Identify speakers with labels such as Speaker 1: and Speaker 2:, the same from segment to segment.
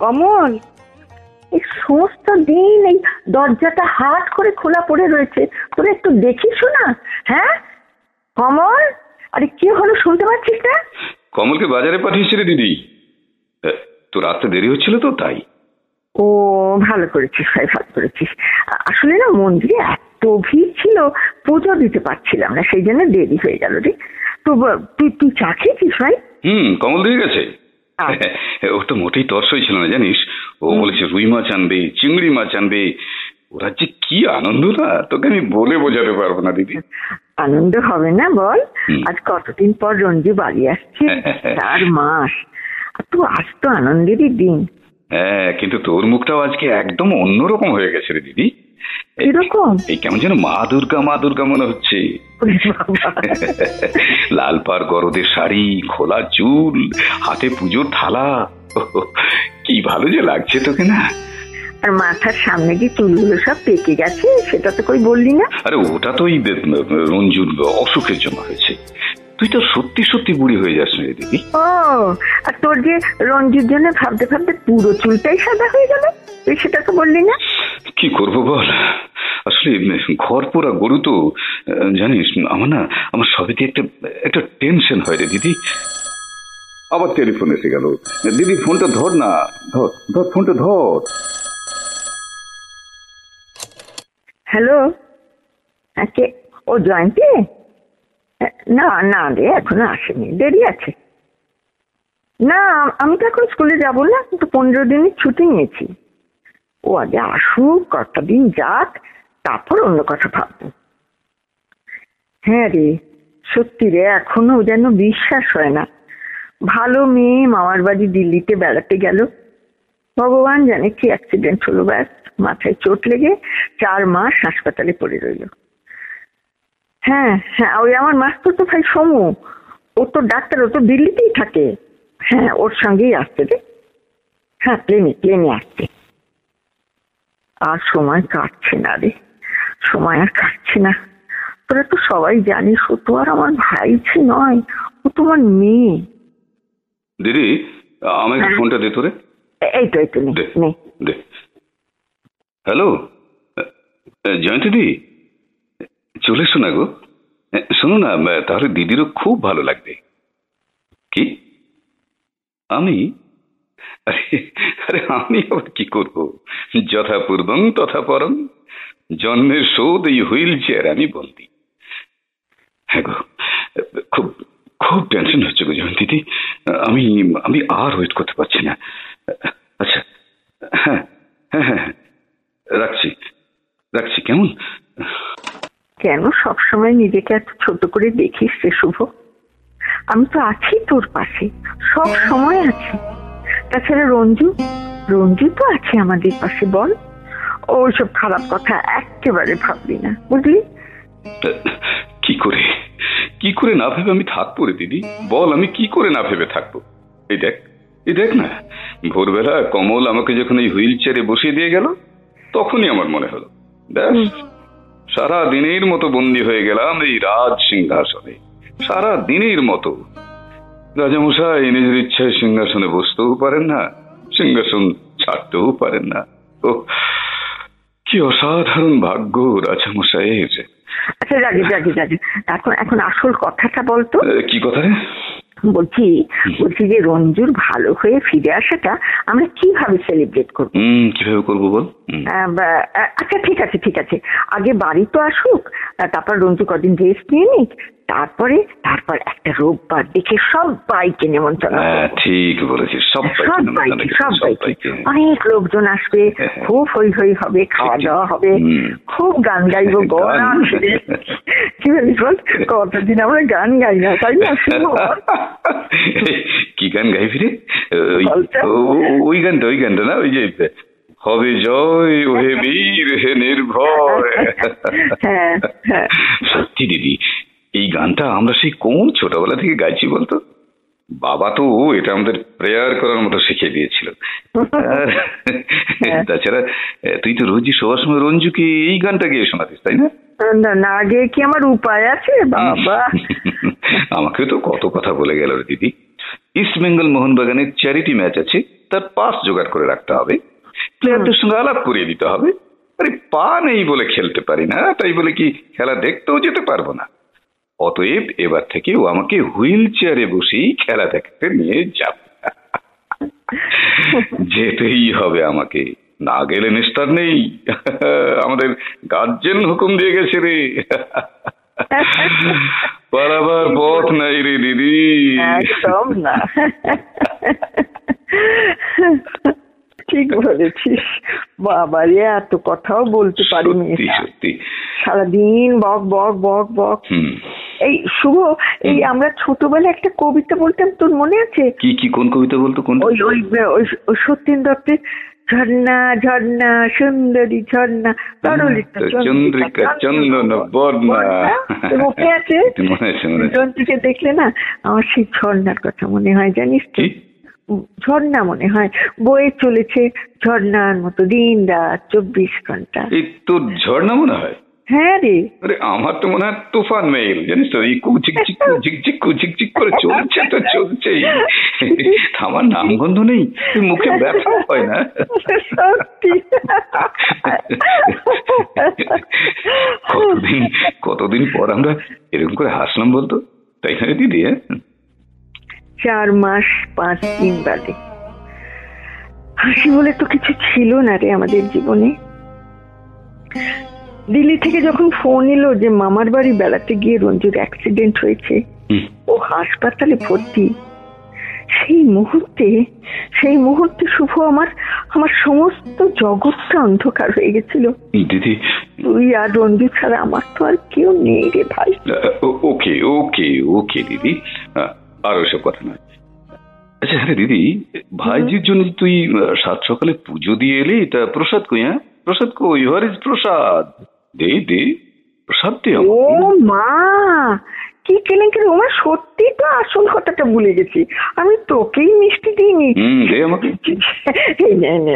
Speaker 1: কমল এই সমস্ত দিন এই দরজাটা হাট করে খোলা পড়ে রয়েছে। তোরা একটু দেখিস না হ্যাঁ? কমল আরে কি হলো শুনতে পাচ্ছিস না?
Speaker 2: কমলকে বাজারে পাঠিয়েছিলে দিদি। তোর আসতে দেরি হচ্ছিল তো তাই।
Speaker 1: ও ভালো করেছিস ভাই ভালো করেছিস। আসলে না মন্দিরে এত ভিড় ছিল পুজো দিতে পারছিলাম না সেই জন্য দেরি হয়ে গেল রে। তো তুই তুই চা খেয়েছিস ভাই?
Speaker 2: হুম কমল দিয়ে গেছে।
Speaker 1: আচ্ছা।
Speaker 2: ওর তো মোটেই তর্সই ছিল না জানিস? ও বলেছে রুই মাছ আনবে চিংড়ি মাছ আনবে। ওরা যে কি আনন্দ না? তোকে আমি বলে বোঝাতে পারব না দিদি।
Speaker 1: আনন্দ হবে না বল। আজ কতদিন পর রঞ্জু বাড়ি আসছে? চার মাস। তো আজ তো আনন্দেরই দিন।
Speaker 2: হ্যাঁ কিন্তু তোর মুখটাও আজকে একদম অন্যরকম হয়ে গেছে রে দিদি।
Speaker 1: কীরকম?
Speaker 2: এই কেমন যেন মা দুর্গা মা দুর্গা মনে হচ্ছে। লাল পার গরদের শাড়ি খোলা চুল হাতে পুজোর থালা। কি ভালো যে লাগছে তোকে না।
Speaker 1: আর মাথার সামনে যে চুলগুলো সব পেকে গেছে সেটা তো কই বললি না?
Speaker 2: আরে ওটা তো ওই বে- রঞ্জুর অসুখের জন্য হয়েছে। তুই তো সত্যি সত্যি বুড়ি হয়ে যাস না রে দিদি।
Speaker 1: ও আর তোর যে রঞ্জুর জন্য ভাবতে ভাবতে পুরো চুলটাই সাদা হয়ে গেল? তুই সেটা তো বললি না।
Speaker 2: কি করব বল? আসলে ঘর পোড়া গরু তো জানিস আমার না আমার সবেতে একটা একটা টেনশন হয় রে দিদি। আবার টেলিফোন এসে গেল। দিদি ফোনটা ধর না। ধর ধর ফোনটা ধর।
Speaker 1: হ্যালো হ্যাঁ কে? ও জয়ন্তী? না না রে এখনও আসেনি। দেরি আছে। না আমি তো এখন স্কুলে যাব না কিন্তু পনেরো দিনের ছুটি নিয়েছি। ও আগে আসুক কটা দিন যাক, তারপর অন্য কথা ভাববো। হ্যাঁ রে, সত্যি রে, এখনও যেন বিশ্বাস হয় না। ভালো মেয়ে মামার বাড়ি দিল্লিতে বেড়াতে গেল। ভগবান জানে কি অ্যাক্সিডেন্ট হলো, ব্যাস, মাথায় চোট লেগে চার মাস হাসপাতালে পড়ে রইল। হ্যাঁ হ্যাঁ ওই আমার মাস্টার তো ভাই সমু। ও তো ডাক্তার, ও তো দিল্লিতেই থাকে। হ্যাঁ ওর সঙ্গেই আসছে রে। হ্যাঁ প্লেনে প্লেনে আসছে। আর সময় কাটছে না রে। সময় আর কাটছে না। তোরা তো সবাই জানিস ও তো আর আমার ভাই ছি নয় ও তোমার মেয়ে।
Speaker 2: দিদি আমাকে
Speaker 1: হ্যাঁ।
Speaker 2: ফোনটা দে তোরে।
Speaker 1: এই তো এই তো নে
Speaker 2: দে হ্যালো? জয়ন্তী দি চলে এসো না গো। শোনো না তাহলে দিদিরও খুব ভালো লাগবে। কি? আমি? আরে আরে আমি আবার কি করব? যথা পূর্বং তথা পরম জন্মের শোধ এই হুইল চেয়ার আমি বন্দি। হ্যাঁ গো খুব খুব টেনশন হচ্ছে গো জয়ন্তীদি আমি আমি আর ওয়েট করতে পারছি না। আচ্ছা হ্যাঁ হ্যাঁ হ্যাঁ হ্যাঁ। রাখছি রাখছি কেমন?
Speaker 1: কেন সবসময় নিজেকে এত ছোট করে দেখিস রে শুভ? আমি তো আছি তোর পাশে সব সময় আছি। তাছাড়া রঞ্জু রঞ্জু তো আছে আমাদের পাশে বল। ওইসব খারাপ কথা একেবারে ভাবলি না বুঝলি?
Speaker 2: কি করে? কি করে না ভেবে আমি থাকব রে দিদি? বল আমি কি করে না ভেবে থাকব? এই দেখ এই দেখ না ভোরবেলা কমল আমাকে যখন এই হুইল চেয়ারে বসিয়ে দিয়ে গেল তখনই আমার মনে হলো ব্যাস। সারা দিনের মতো বন্দি হয়ে গেলাম এই রাজ সিংহাসনে। সারা দিনের মতো রাজামশাই নিজের ইচ্ছায় সিংহাসনে বসতেও পারেন না সিংহাসন ছাড়তেও পারেন না। ও কি অসাধারণ ভাগ্য রাজামশাইয়ের।
Speaker 1: আচ্ছা জাগে জাগে জাগে এখন এখন আসল কথাটা বলতো?
Speaker 2: কি কথা রে?
Speaker 1: বলছি বলছি যে রঞ্জুর ভালো হয়ে ফিরে আসাটা আমরা কীভাবে সেলিব্রেট করব?
Speaker 2: কীভাবে করব বল?
Speaker 1: আচ্ছা ঠিক আছে ঠিক আছে। আগে বাড়ি তো আসুক তারপর রঞ্জু কদিন রেস্ট নিয়ে নিক তারপরে তারপর একটা রোববার দেখে সব বাইকে নেমন্তন্ন
Speaker 2: হ্যাঁ ঠিক বলেছিস সব
Speaker 1: সব বাইকে সব বাইকে অনেক লোকজন আসবে খুব হই হই হবে খাওয়া দাওয়া হবে খুব গান গাইবো
Speaker 2: গান।
Speaker 1: কি বলিস বল? কতদিন আমরা গান গাই না তাই না
Speaker 2: কি গান গাইবি রে? ওই গানটা ওই গানটা না ওই যে হবে জয় ওহে বীর হে নির্ভয়।
Speaker 1: হ্যাঁ, হ্যাঁ।
Speaker 2: সত্যি দিদি এই গানটা আমরা সেই কোন ছোটবেলা থেকে গাইছি বলতো? বাবা তো এটা আমাদের প্রেয়ার করার মতো শিখিয়ে দিয়েছিল। তাছাড়া তুই তো রোজই শোয়ার সময় রঞ্জুকে এই গানটা গিয়ে শোনাতিস তাই না?
Speaker 1: না না আগে কি আমার উপায় আছে? বাবা।
Speaker 2: আমাকে তো কত কথা বলে গেল রে দিদি। ইস্ট বেঙ্গল মোহনবাগানের চ্যারিটি ম্যাচ আছে তার পাস জোগাড় করে রাখতে হবে। প্লেয়ারদের সঙ্গে আলাপ করিয়ে দিতে হবে। আরে পা নেই বলে খেলতে পারি না তাই বলে কি খেলা দেখতেও যেতে পারব না। অতএব এবার থেকে ও আমাকে হুইল চেয়ারে বসেই খেলা দেখতে নিয়ে যাবে। যেতেই হবে আমাকে। না গেলে নিস্তার নেই। আমাদের গার্জেন হুকুম দিয়ে গেছে রে। পালাবার পথ নাই রে দিদি।
Speaker 1: একদম না। ঠিক বলেছিস। বাবারে এত কথাও বলতে পারি
Speaker 2: সত্যি।
Speaker 1: সারাদিন বক বক বক বক।
Speaker 2: হুম।
Speaker 1: এই শুভ এই আমরা ছোটবেলায় একটা কবিতা বলতাম তোর মনে আছে?
Speaker 2: কি কি কোন কবিতা বলতো কোন
Speaker 1: ওই ওই ওই সত্যেন দত্তের ঝর্ণা ঝর্ণা সুন্দরী ঝর্ণা তরলিতা
Speaker 2: চন্দ্রিকা চন্দন বর্ণা।
Speaker 1: মনে আছে? জন্তুকে দেখলে না আমার সেই ঝর্ণার কথা মনে হয় জানিস
Speaker 2: কি?
Speaker 1: ঝর্ণা মনে হয়। বয়ে চলেছে ঝর্ণার মতো দিন রাত চব্বিশ ঘণ্টা।
Speaker 2: এই তোর ঝর্ণা মনে হয়?
Speaker 1: হ্যাঁ রে।
Speaker 2: আরে আমার তো মনে হয় তুফান মেইল জানিস তো? এই কুচিক চিক কুচিক চিক করে চলছে তো চলছেই। আমার নামগন্ধ নেই। তুই মুখে ব্যথা হয় না?
Speaker 1: সত্যি।
Speaker 2: কতদিন কতদিন পর আমরা এরকম করে হাসলাম বলতো? তাই না দিদি হ্যাঁ?
Speaker 1: চার মাস পাঁচ দিন বাদে। হাসি বলে তো কিছু ছিল না রে আমাদের জীবনে। দিল্লি থেকে যখন ফোন এলো যে মামার বাড়ি বেড়াতে গিয়ে রঞ্জুর অ্যাক্সিডেন্ট হয়েছে ও হাসপাতালে ভর্তি। সেই মুহূর্তে সেই মুহূর্তে শুভ আমার আমার সমস্ত জগৎটা অন্ধকার হয়ে গেছিল।
Speaker 2: দিদি।
Speaker 1: তুই আর রঞ্জু ছাড়া আমার তো আর কেউ নেই রে ভাই।
Speaker 2: ওকে ওকে ওকে দিদি। আর ওইসব কথা নয়। আচ্ছা হ্যাঁ দিদি ভাইজির জন্য তুই সাত সকালে পুজো দিয়ে এলি তা প্রসাদ কই হ্যাঁ? প্রসাদ কই? হোয়ার ইজ প্রসাদ। দে দে প্রসাদ দে
Speaker 1: ও মা কি কেলেঙ্কারি ওমা সত্যি তো আসল কথাটা ভুলে গেছি। আমি তোকেই মিষ্টি দিইনি।
Speaker 2: দে আমাকে।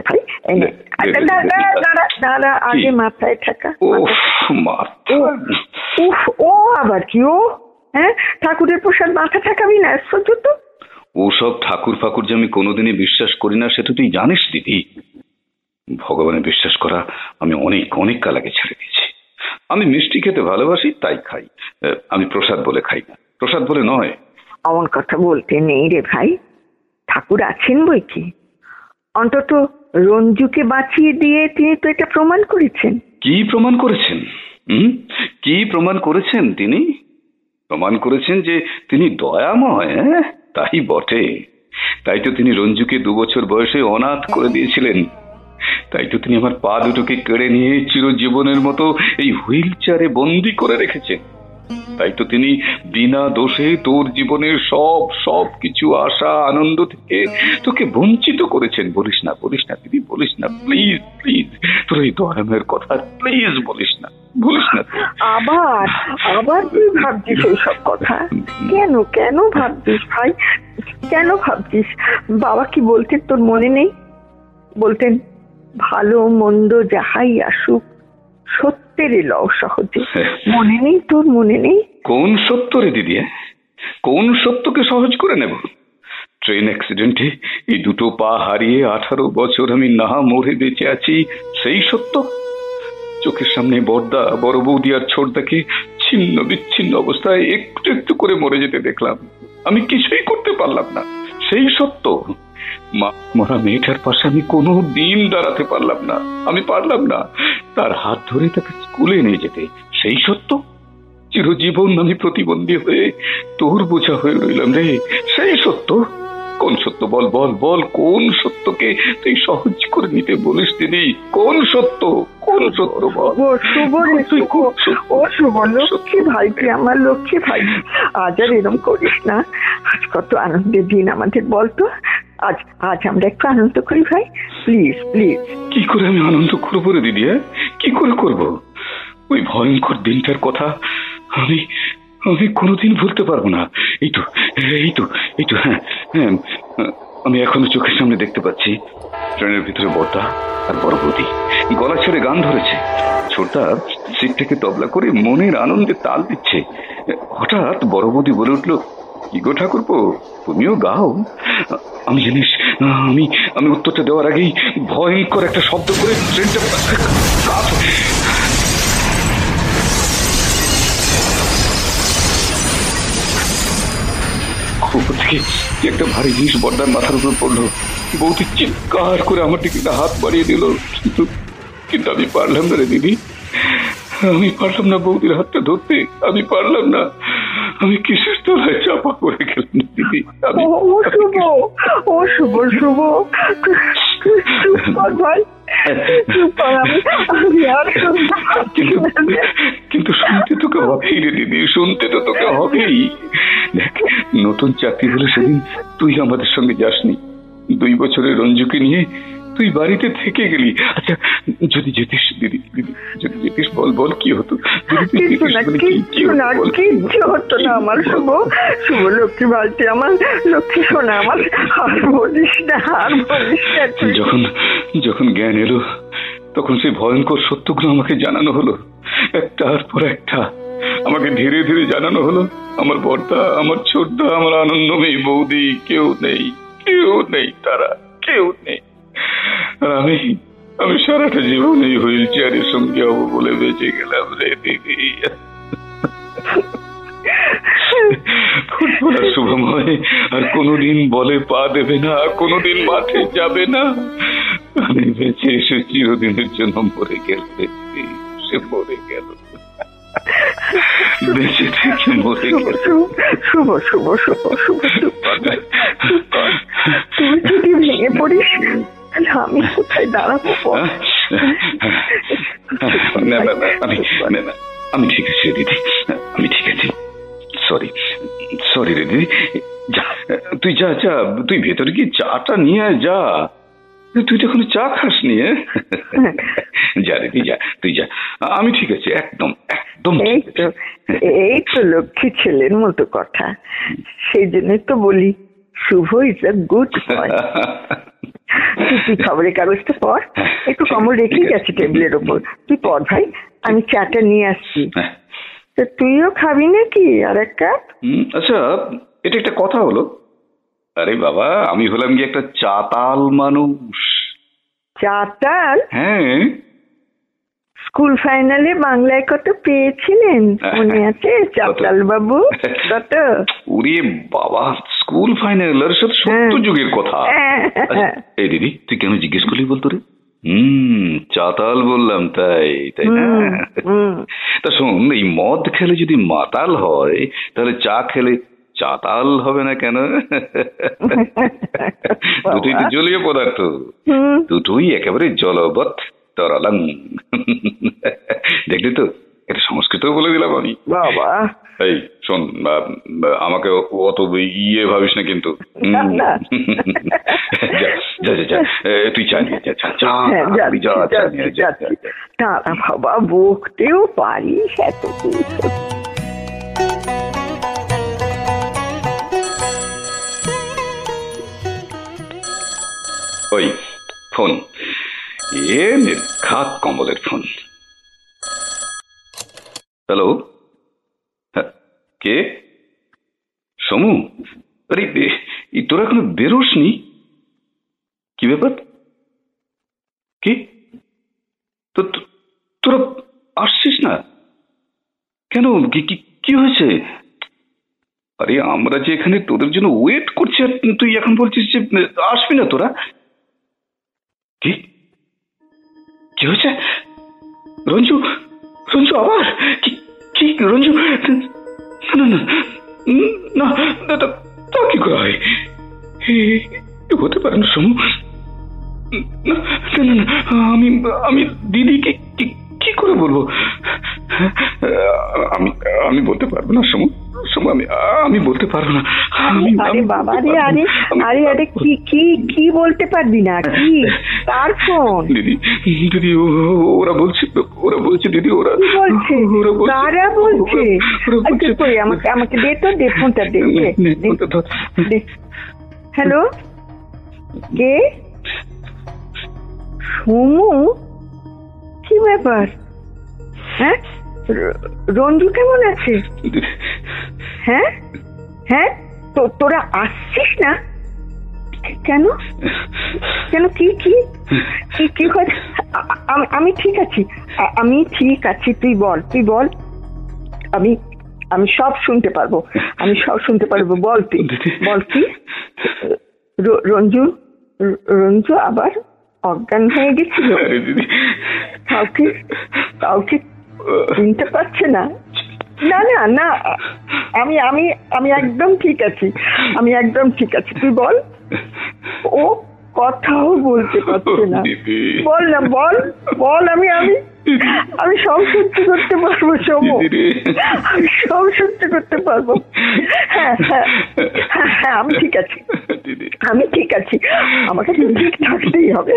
Speaker 1: ভাই আচ্ছা, দাঁড়া। দাঁড়া আগে? মাথায় থাকা উফ ও আবার কি ও? হ্যাঁ ঠাকুরের প্রসাদ মাথা ঠাকাবি না আশ্চর্য তো।
Speaker 2: ওসব ঠাকুর ফাকুর যে আমি কোনোদিনই বিশ্বাস করি না সেটা তুই জানিস দিদি? ভগবানে বিশ্বাস করা আমি অনেক অনেক কাল আগে ছেড়ে দিয়েছি। আমি মিষ্টি খেতে ভালোবাসি তাই খাই। আমি প্রসাদ বলে খাই না। প্রসাদ বলে নয়।
Speaker 1: অমন কথা বলতে নেই রে ভাই। ঠাকুর আছেন বই কি? অন্তত রঞ্জুকে বাঁচিয়ে দিয়ে তিনি তো এটা প্রমাণ করেছেন।
Speaker 2: কি প্রমাণ করেছেন? কি প্রমাণ করেছেন তিনি? প্রমাণ করেছেন যে তিনি দয়াময় হ্যাঁ? তাই বটে। তাই তো তিনি রঞ্জুকে দু বছর বয়সে অনাথ করে দিয়েছিলেন। তাই তো তিনি আমার পা দুটোকে কেড়ে নিয়ে চিরজীবনের মতো এই হুইল চেয়ারে বন্দি করে রেখেছেন, তাই তো তিনি বিনা দোষে তোর জীবনের সব সব কিছু, আশা, আনন্দ থেকে তোকে বঞ্চিত করেছেন। বলিস না বলিস না, দিদি, বলিস না। প্লিজ প্লিজ, তোর এই দয়ামের কথা প্লিজ বলিস না বলিস না
Speaker 1: আবার আবার তুই ভাবছিস কথা? কেন কেন ভাবছিস ভাই? কেন ভাবছিস? বাবা কি বলতেন তোর মনে নেই? বলতেন। ভালো মন্দ যাহাই আসুক সত্যের লও সহজে। মনে নেই তোর মনে নেই?
Speaker 2: কোন সত্য রে দিদি হ্যাঁ? কোন সত্যকে সহজ করে নেব? ট্রেন অ্যাক্সিডেন্টে এই দুটো পা হারিয়ে আঠারো বছর আমি না মরে বেঁচে আছি সেই সত্য? চোখের সামনে বড়দা বড় বৌদি আর ছোটদাকে ছিন্ন বিচ্ছিন্ন অবস্থায় একটু একটু করে মরে যেতে দেখলাম। আমি কিছুই করতে পারলাম না। সেই সত্য? মরা মেয়েটার পাশে আমি কোনো দিন দাঁড়াতে পারলাম না। আমি পারলাম না। তার হাত ধরে তাকে স্কুলে নিয়ে যেতে। সেই সত্য? চিরজীবন আমি প্রতিবন্ধী হয়ে তোর বোঝা হয়ে রইলাম রে। সেই সত্য? কোন সত্য বল বল বল কোন সত্যকে তুই সহজ করে নিতে বলিস দিদি কোন সত্য? কোন সত্য বল?
Speaker 1: ও শুভ লক্ষ্মী ভাই তুই আমার লক্ষ্মী ভাই। আজ আর এরম করিস না। আজ কত আনন্দের দিন আমাদের বলতো? আজ আজ আমরা একটু আনন্দ করি ভাই। প্লিজ প্লিজ
Speaker 2: কি করে আমি আনন্দ করব রে দিদি হ্যাঁ? কি করে করব? ওই ভয়ঙ্কর দিনটার কথা আমি আমি কোনোদিন ভুলতে পারব না। এই তো এই তো এই তো হ্যাঁ হ্যাঁ আমি এখনও চোখের সামনে দেখতে পাচ্ছি। ট্রেনের ভিতরে বড়দা আর বড় বৌদি গলা ছেড়ে গান ধরেছে। ছোটদা সিট থেকে তবলা করে মনের আনন্দে তাল দিচ্ছে। হঠাৎ বড় বৌদি বলে উঠল, কি গো ঠাকুরপো, তুমিও গাও? আমি জানিস আমি আমি উত্তরটা দেওয়ার আগেই ভয়ঙ্কর একটা শব্দ করে ট্রেনটা উপর একটা ভারী জিনিস বর্দার মাথার উপর পড়ল। বৌদি চিৎকার করে আমার দিকে হাত বাড়িয়ে দিল। কিন্তু কিন্তু আমি পারলাম না রে দিদি। আমি পারলাম না বৌদির হাতটা ধরতে, আমি পারলাম না। আমি কিসের তলায় চাপা পড়ে গেলাম দিদি
Speaker 1: ও শুভ ও শুভ শুভ। ভাই
Speaker 2: কিন্তু শুনতে তোকে হবেই রে দিদি শুনতে তো তোকে হবেই। দেখ নতুন চাকরি হলে সেদিন তুই আমাদের সঙ্গে যাসনি। দুই বছরের রঞ্জুকে নিয়ে তুই বাড়িতে থেকে গেলি। আচ্ছা যদি যেতিস দিদি দিদি যদি যেতিস বল বল কি হতো?
Speaker 1: কিচ্ছু
Speaker 2: যেতিস
Speaker 1: না কিচ্ছু
Speaker 2: হতো
Speaker 1: না কিচ্ছু হতো না আমার শুভ। শুভ লক্ষ্মী বালতি আমার লক্ষ্মী শোনা আমার। হার বলিস না হার বলিস না
Speaker 2: যখন যখন জ্ঞান এলো তখন সেই ভয়ঙ্কর সত্যগুলো আমাকে জানানো হলো। একটার পর একটা আমাকে ধীরে ধীরে জানানো হলো। আমার বর্দা আমার ছোটদা আমার আনন্দময়ী বৌদি কেউ নেই কেউ নেই তারা কেউ নেই। আর আমি আমি সারাটা জীবন এই হুইল চেয়ারের সঙ্গে হব বলে বেঁচে গেলাম রে দিদি ফুটবলার শুভময় আর কোনোদিন বলে পা দেবে না কোনোদিন মাঠে যাবে না আমি বেঁচে এসে চিরদিনের জন্য মরে গেল সে মরে গেল বেঁচে থেকে মরে
Speaker 1: শুভ
Speaker 2: গেল
Speaker 1: শুভ শুভ শুভ শুভ। তুই যদি ভেঙে পড়িস তাহলে আমি কোথায় দাঁড়াবো
Speaker 2: ঠিক আছি রে দিদি। আমি ঠিক আছি। সরি সরি রে দিদি। যা তুই যা যা তুই ভেতরে গিয়ে চাটা নিয়ে যা। তুই তো এখনও চা খাসনি হ্যাঁ? যা রে তুই যা তুই যা। আমি ঠিক আছি একদম একদম
Speaker 1: এই তো এই তো লক্ষ্মী ছেলের মতো কথা। সেই জন্য তো বলি শুভ ইজ আ গুড তুই খবরের কাগজটা পড়। একটু কমল রেখেই গেছে টেবিলের ওপর তুই পড় ভাই আমি চাটা নিয়ে আসছি।
Speaker 2: হ্যাঁ।
Speaker 1: তো তুইও খাবি নাকি? আর এক কাপ?
Speaker 2: আচ্ছা এটা একটা কথা হলো। আরে বাবা আমি হলাম গিয়ে একটা চাতাল মানুষ।
Speaker 1: চাতাল?
Speaker 2: হ্যাঁ।
Speaker 1: স্কুল ফাইনালে বাংলায় কত পেয়েছিলেন? মনে আছে? চাটাল বাবু কত?
Speaker 2: ওরে বাবা স্কুল ফাইনাল আর সাথে সত্য
Speaker 1: হ্যাঁ।
Speaker 2: যুগের কথা।
Speaker 1: হ্যাঁ।
Speaker 2: আচ্ছা, এই দিদি তুই কেন জিজ্ঞেস করলি বলতো রে? হুম চাতাল বললাম তাই তাই না। তা শোন এই মদ খেলে যদি মাতাল হয় তাহলে চা খেলে চাতাল হবে না কেন? দুটোই তো জলীয় পদার্থ। দুটোই একেবারে জলবৎ। তরলাং দেখলি তো? এটা সংস্কৃত বলে দিলাম আমি।
Speaker 1: বাবা।
Speaker 2: এই শোন আমাকে অত ইয়ে ভাবিস না কিন্তু। যা যা যা, তুই চা নিয়ে যা, চা
Speaker 1: হ্যাঁ,
Speaker 2: যা যা, যা,
Speaker 1: বাবা বকতেও পারিস এত
Speaker 2: কমলের ফোন। হ্যালো? হ্যাঁ, কে? সমু? আরে তোরা এখনও বেরোসনি? কি ব্যাপার? কি? তো তোরা আসছিস না? কেন? কি হয়েছে? আরে আমরা যে এখানে তোদের জন্য ওয়েট করছি তুই এখন বলছিস যে আসবি না তোরা? কি? কি হয়েছে রঞ্জু রঞ্জু আবার? কি কি, রঞ্জু? না না না না তা- কি করে হয়? হতে পারে না, সমু। না না আমি আমি দিদিকে কি- কি করে বলব? আমি আমি বলতে পারব না, সমু। সমু আমি আমি বলতে পারব না।
Speaker 1: আরে বাবা রে আরে আরে আরে কি কি কি বলতে পারবি না? কি? কার ফোন?
Speaker 2: দিদি দিদি ও- ও- ওরা বলছে ওরা বলছে দিদি ওরা
Speaker 1: বলছে? কারা বলছে?
Speaker 2: ওরা বলছে
Speaker 1: কই আমাকে আমাকে দে তো দে ফোনটা দে। হ্যালো? কে? সমু? কি ব্যাপার? হ্যাঁ? রঞ্জু কেমন আছে হ্যাঁ? হ্যাঁ? তো তোরা আসছিস না? কেন? কেন? কি কি? কি কি আমি- ঠিক আছি। আমি ঠিক আছি। তুই বল তুই বল। আমি আমি সব শুনতে পারব। আমি সব শুনতে পারব। বল তুই। বল কি? রঞ্জু রঞ্জু আবার অজ্ঞান হয়ে গেছিল? কাউকে কাউকে চিনতে পারছে না। না না না আমি আমি আমি একদম ঠিক আছি। আমি একদম ঠিক আছি। তুই বল। ও কথাও বলতে পারছে না। বল না বল বল আমি আমি আমি সব সহ্য করতে পারব
Speaker 2: রে।
Speaker 1: আমি সব সহ্য করতে পারব। হ্যাঁ হ্যাঁ হ্যাঁ হ্যাঁ আমি ঠিক আছি। আমি ঠিক আছি। আমাকে তো ঠিক থাকতেই হবে।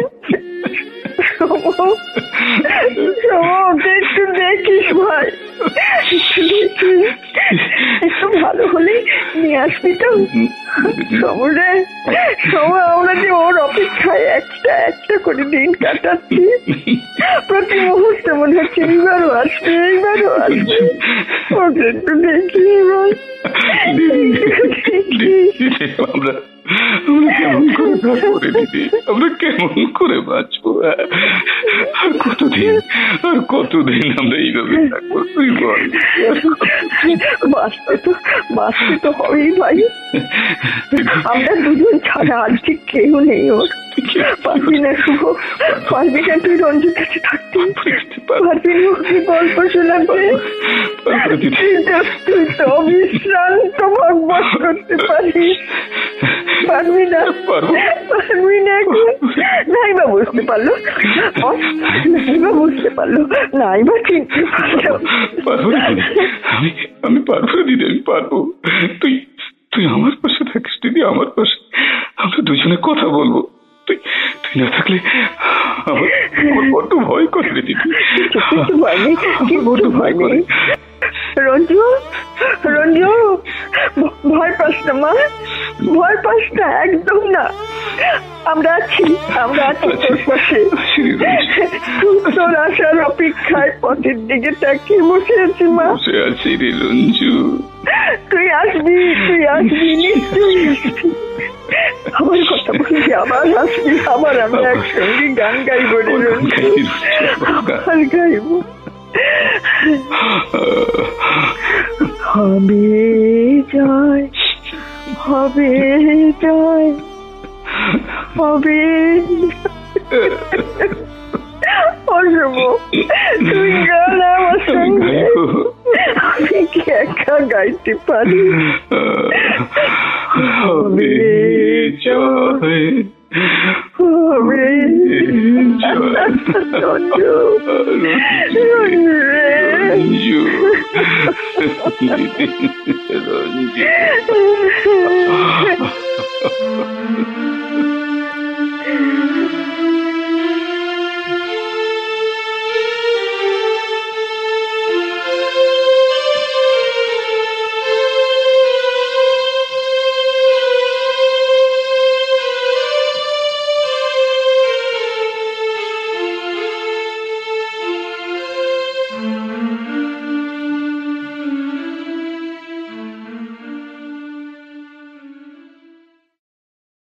Speaker 1: সমু একটু ভালো হলে নিয়ে আসবি তো। সমু রে সমু আমরা যে ওর অপেক্ষায় একটা একটা করে দিন কাটাচ্ছি। প্রতি মুহূর্তে মনে হচ্ছে এইবারও আসবে এইবারও আসবে। ওকে একটু দেখি
Speaker 2: দিদি, আমরা কেমন করে থাকব দিদি? আমরা কেমন করে বাঁচবো? কতদিন আর কতদিন আমরা এইভাবে থাকব তুই বল
Speaker 1: বাঁচতে তো বাঁচতে তো হবেই ভাই আমরা দুজন ছাড়া আর যে কেউ নেই ওর পারবি না শুভ পারবি না তুই রঞ্জিত কাছে থাকতে। পারবি না ওকে গল্প শোনাতে। তুই তো অবিশ্রান্ত বকবক করতে পারিস। পারবি না।
Speaker 2: পারব।
Speaker 1: না নাইবা বুঝতে পারল। নাইবা বুঝতে পারল। নাইবা চিনতে
Speaker 2: পারব আমি আমি পারব দিদি আমি পারব। তুই তুই আমার পাশে থাকিস দিদি আমার পাশে। আমরা দুজনে কথা বলব। না থাকলে আমার আমার ভয় করে দিদি।
Speaker 1: কিছু ভয় নেই?
Speaker 2: আমার
Speaker 1: ভয় নেই? রঞ্জু রঞ্জু ভয় পাস না মা। ভয় পাস না একদম না। আমরা আছি আমরা আছি তোর পাশে। তোর আসার অপেক্ষায় পথের দিকে তাকিয়ে বসে আছি মা।
Speaker 2: বসে আছি রে রঞ্জু।
Speaker 1: তুই আসবি তুই আসবি নিশ্চয়ই আসবি। আমার কথা বলবি আবার আসবি আবার আমি একসঙ্গে গান গাইব রে রঞ্জু গাইব হবে জয় হবে জয় হবে অশুভ তুই গান আমার সঙ্গে আমি কি একা গাইতে পারি হবে রঞ্জু রঞ্জু রে
Speaker 2: রঞ্জু রঞ্জু